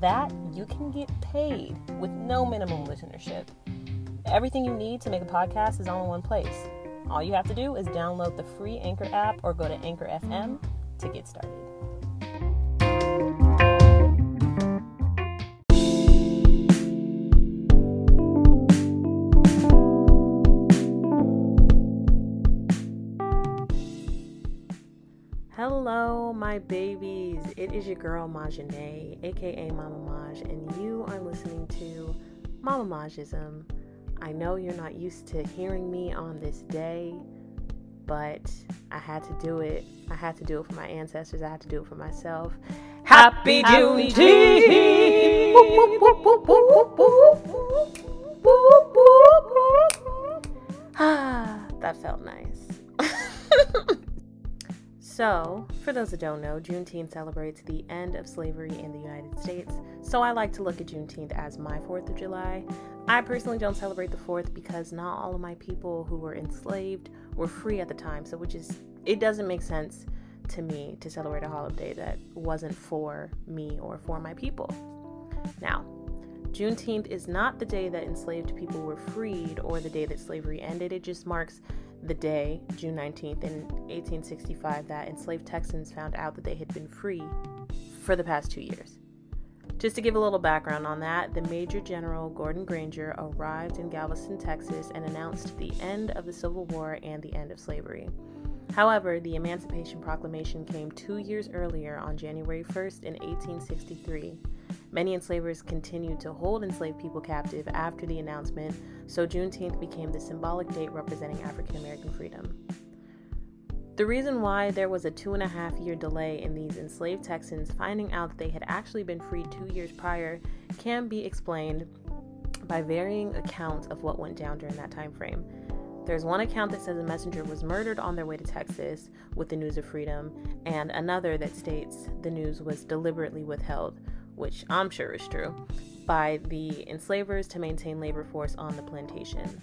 that you can get paid with no minimum listenership. Everything you need to make a podcast is all in one place. All you have to do is download the free Anchor app or go to Anchor FM to get started. My babies. It is your girl Majane, aka Mama Maj, and you are listening to Mama Majism. I know you're not used to hearing me on this day, but I had to do it. I had to do it for my ancestors. I had to do it for myself. Happy Juneteenth! Ah, that felt nice. So, for those that don't know, Juneteenth celebrates the end of slavery in the United States. So, I like to look at Juneteenth as my 4th of July. I personally don't celebrate the 4th because not all of my people who were enslaved were free at the time. So, which is, it doesn't make sense to me to celebrate a holiday that wasn't for me or for my people. Now, Juneteenth is not the day that enslaved people were freed or the day that slavery ended. It just marks the day, June 19th, in 1865, that enslaved Texans found out that they had been free for the past two years. Just to give a little background on that, the Major General Gordon Granger arrived in Galveston, Texas, and announced the end of the Civil War and the end of slavery. However, the Emancipation Proclamation came two years earlier on January 1st in 1863 Many enslavers continued to hold enslaved people captive after the announcement, so Juneteenth became the symbolic date representing African American freedom. The reason why there was a two and a half year delay in these enslaved Texans finding out that they had actually been freed two years prior can be explained by varying accounts of what went down during that time frame. There's one account that says a messenger was murdered on their way to Texas with the news of freedom, and another that states the news was deliberately withheld, which I'm sure is true, by the enslavers to maintain labor force on the plantation.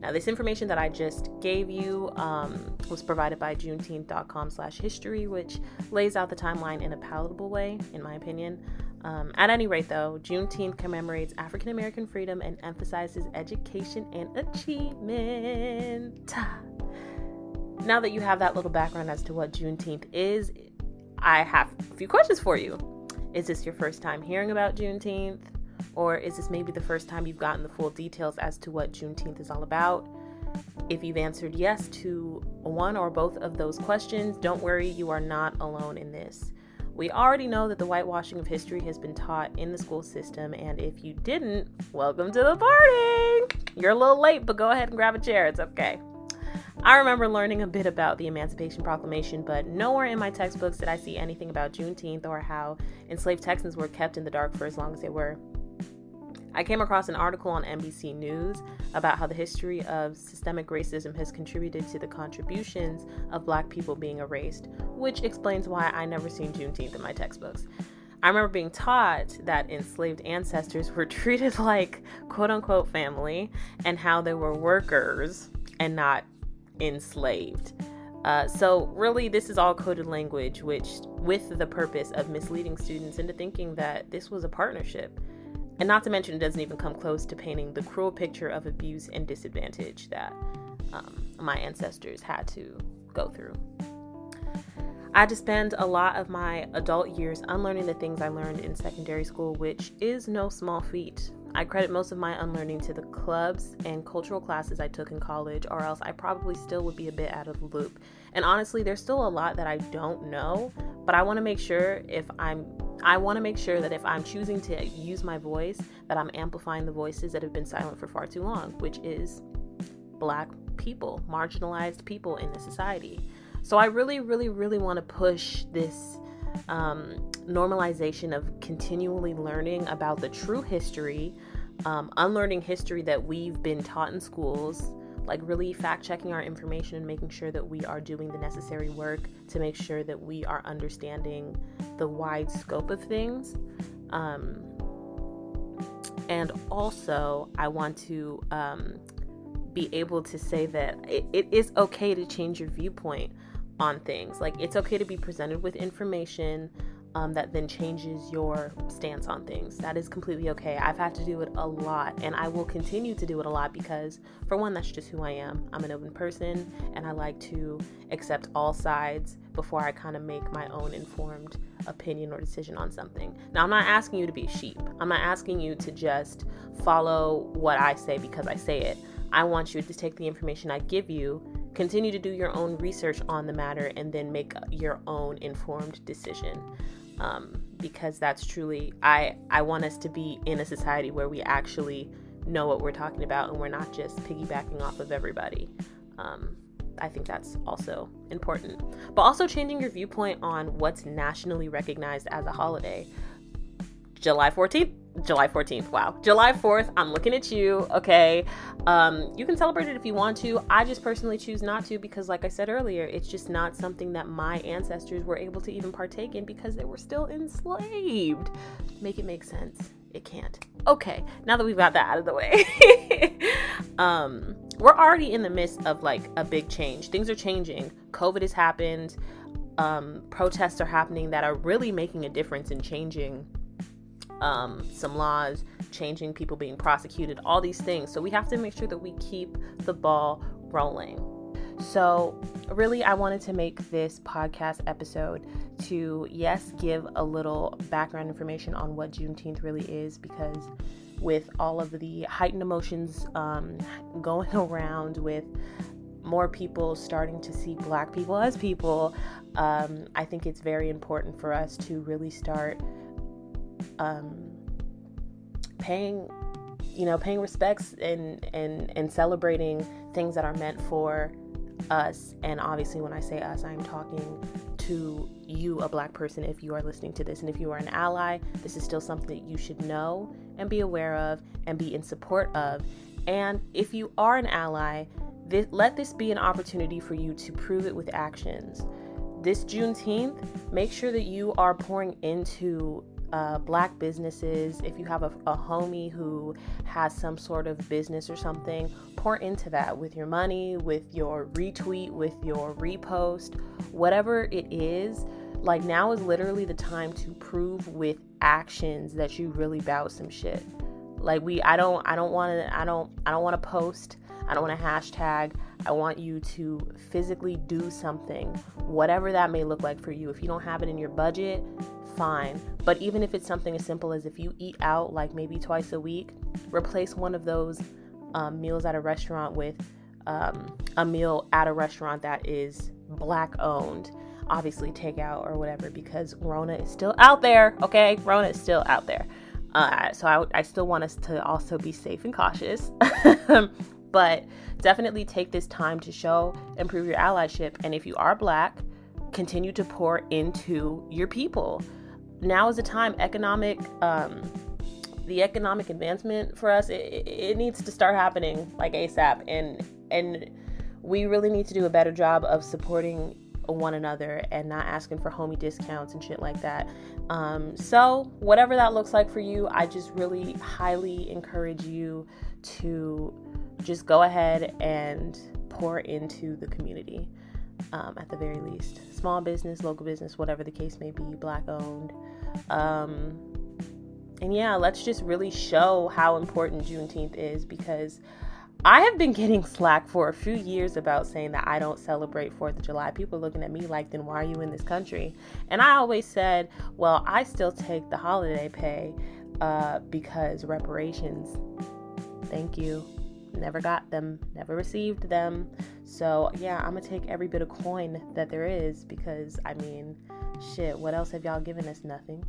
Now, this information that I just gave you um, was provided by Juneteenth.com slash history, which lays out the timeline in a palatable way, in my opinion. Um, at any rate, though, Juneteenth commemorates African American freedom and emphasizes education and achievement. Now that you have that little background as to what Juneteenth is, I have a few questions for you. Is this your first time hearing about Juneteenth? Or is this maybe the first time you've gotten the full details as to what Juneteenth is all about? If you've answered yes to one or both of those questions, don't worry, you are not alone in this. We already know that the whitewashing of history has been taught in the school system, and if you didn't, welcome to the party! You're a little late, but go ahead and grab a chair, it's okay. I remember learning a bit about the Emancipation Proclamation, but nowhere in my textbooks did I see anything about Juneteenth or how enslaved Texans were kept in the dark for as long as they were. I came across an article on NBC News about how the history of systemic racism has contributed to the contributions of black people being erased, which explains why I never seen Juneteenth in my textbooks. I remember being taught that enslaved ancestors were treated like quote unquote family and how they were workers and not enslaved. Uh, so, really, this is all coded language, which, with the purpose of misleading students into thinking that this was a partnership. And not to mention, it doesn't even come close to painting the cruel picture of abuse and disadvantage that um, my ancestors had to go through. I had to spend a lot of my adult years unlearning the things I learned in secondary school, which is no small feat. I credit most of my unlearning to the clubs and cultural classes I took in college, or else I probably still would be a bit out of the loop. And honestly, there's still a lot that I don't know, but I want to make sure if I'm I want to make sure that if I'm choosing to use my voice, that I'm amplifying the voices that have been silent for far too long, which is black people, marginalized people in the society. So I really, really, really want to push this um, normalization of continually learning about the true history, um, unlearning history that we've been taught in schools, like really fact checking our information and making sure that we are doing the necessary work to make sure that we are understanding the wide scope of things. Um, and also, I want to um, be able to say that it, it is okay to change your viewpoint on things. Like, it's okay to be presented with information um, that then changes your stance on things. That is completely okay. I've had to do it a lot, and I will continue to do it a lot because, for one, that's just who I am. I'm an open person, and I like to accept all sides before I kind of make my own informed opinion or decision on something. Now, I'm not asking you to be a sheep. I'm not asking you to just follow what I say because I say it. I want you to take the information I give you, continue to do your own research on the matter, and then make your own informed decision um, because that's truly I I want us to be in a society where we actually know what we're talking about and we're not just piggybacking off of everybody. Um, I think that's also important. But also changing your viewpoint on what's nationally recognized as a holiday. July 14th, July 14th. Wow. July 4th, I'm looking at you. Okay. Um, you can celebrate it if you want to. I just personally choose not to because, like I said earlier, it's just not something that my ancestors were able to even partake in because they were still enslaved. Make it make sense. It can't. Okay. Now that we've got that out of the way, um, we're already in the midst of like a big change. Things are changing. COVID has happened. Um, protests are happening that are really making a difference in changing um, some laws, changing people being prosecuted, all these things. So we have to make sure that we keep the ball rolling. So, really, I wanted to make this podcast episode to, yes, give a little background information on what Juneteenth really is because with all of the heightened emotions um, going around, with more people starting to see Black people as people, um, I think it's very important for us to really start um, paying you know paying respects and and and celebrating things that are meant for us. And obviously when i say us i'm talking to you a black person if you are listening to this. And if you are an ally this is still something that you should know and be aware of and be in support of. And if you are an ally this, let this be an opportunity for you to prove it with actions. This juneteenth make sure that you are pouring into uh, black businesses, if you have a, a homie who has some sort of business or something, pour into that with your money, with your retweet, with your repost, whatever it is. Like now is literally the time to prove with actions that you really bout some shit. Like we, I don't, I don't want to, I don't, I don't want to post. I don't want to hashtag. I want you to physically do something, whatever that may look like for you. If you don't have it in your budget, fine. But even if it's something as simple as if you eat out like maybe twice a week, replace one of those um, meals at a restaurant with um, a meal at a restaurant that is black owned. Obviously, takeout or whatever, because Rona is still out there. Okay, Rona is still out there. Uh, so I, I still want us to also be safe and cautious. but definitely take this time to show improve your allyship. And if you are black, continue to pour into your people now is the time economic um, the economic advancement for us it, it needs to start happening like asap and and we really need to do a better job of supporting one another and not asking for homie discounts and shit like that. Um, so whatever that looks like for you i just really highly encourage you to just go ahead and pour into the community um, at the very least. Small business, local business, whatever the case may be, black owned. Um, and yeah, let's just really show how important Juneteenth is because I have been getting slack for a few years about saying that I don't celebrate 4th of July. People looking at me like, then why are you in this country? And I always said, well, I still take the holiday pay uh, because reparations. Thank you never got them, never received them. So, yeah, I'm gonna take every bit of coin that there is because I mean, shit, what else have y'all given us? Nothing.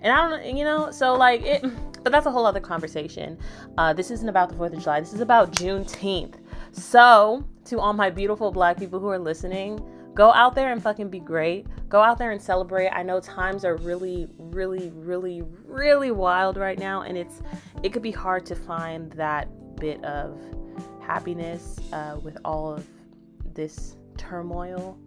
And I don't, you know, so like it, but that's a whole other conversation. Uh, this isn't about the 4th of July, this is about Juneteenth. So, to all my beautiful black people who are listening, go out there and fucking be great. Go out there and celebrate. I know times are really, really, really, really wild right now, and it's it could be hard to find that bit of happiness uh, with all of this turmoil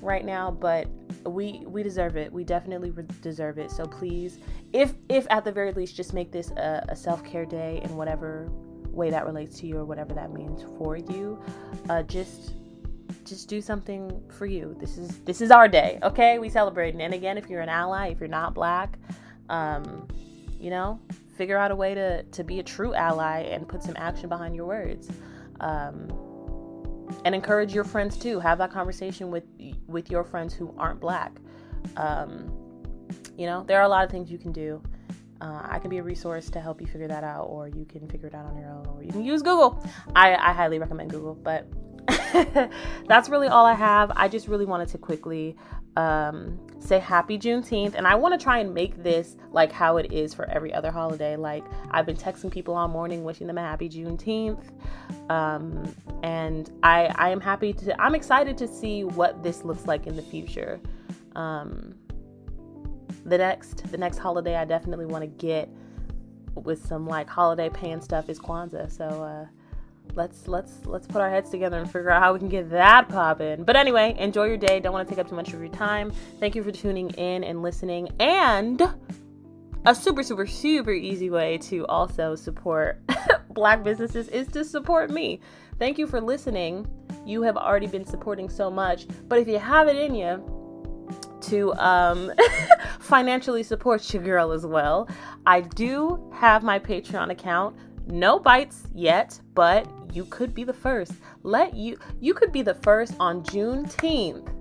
right now but we we deserve it. We definitely deserve it. So please if if at the very least just make this a, a self-care day in whatever way that relates to you or whatever that means for you uh, just just do something for you. This is this is our day okay? We celebrating. And again if you're an ally if you're not black um you know figure out a way to to be a true ally and put some action behind your words. Um and encourage your friends too. Have that conversation with with your friends who aren't black. Um, you know there are a lot of things you can do. Uh, i can be a resource to help you figure that out or you can figure it out on your own or you can use google. I, I highly recommend google but that's really all i have i just really wanted to quickly um, say happy Juneteenth. And I want to try and make this like how it is for every other holiday. Like I've been texting people all morning wishing them a happy Juneteenth. Um, and I, I am happy to, I'm excited to see what this looks like in the future. Um, the next, the next holiday I definitely want to get with some like holiday pan stuff is Kwanzaa. So, uh, let's let's let's put our heads together and figure out how we can get that popping. But anyway, enjoy your day. Don't want to take up too much of your time. Thank you for tuning in and listening. And a super super super easy way to also support black businesses is to support me. Thank you for listening. You have already been supporting so much, but if you have it in you to um, financially support your girl as well, I do have my Patreon account no bites yet, but you could be the first. Let you you could be the first on Juneteenth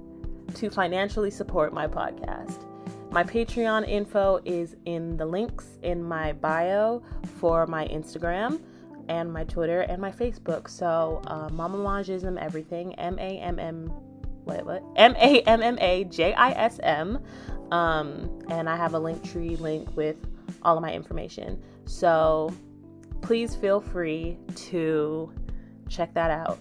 to financially support my podcast. My Patreon info is in the links in my bio for my Instagram and my Twitter and my Facebook. So uh, Mama everything M A M M what what M A M M A J I S M, um, and I have a Linktree link with all of my information. So please feel free to check that out.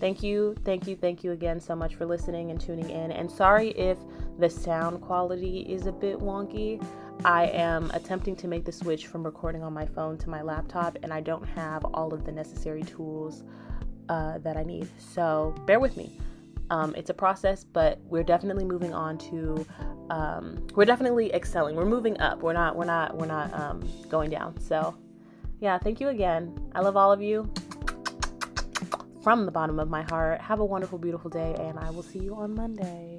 Thank you, thank you, thank you again so much for listening and tuning in. And sorry if the sound quality is a bit wonky. I am attempting to make the switch from recording on my phone to my laptop, and I don't have all of the necessary tools uh, that I need. So bear with me. Um, it's a process, but we're definitely moving on to. Um, we're definitely excelling. We're moving up. We're not. We're not. We're not um, going down. So yeah, thank you again. I love all of you from the bottom of my heart. Have a wonderful, beautiful day, and I will see you on Monday.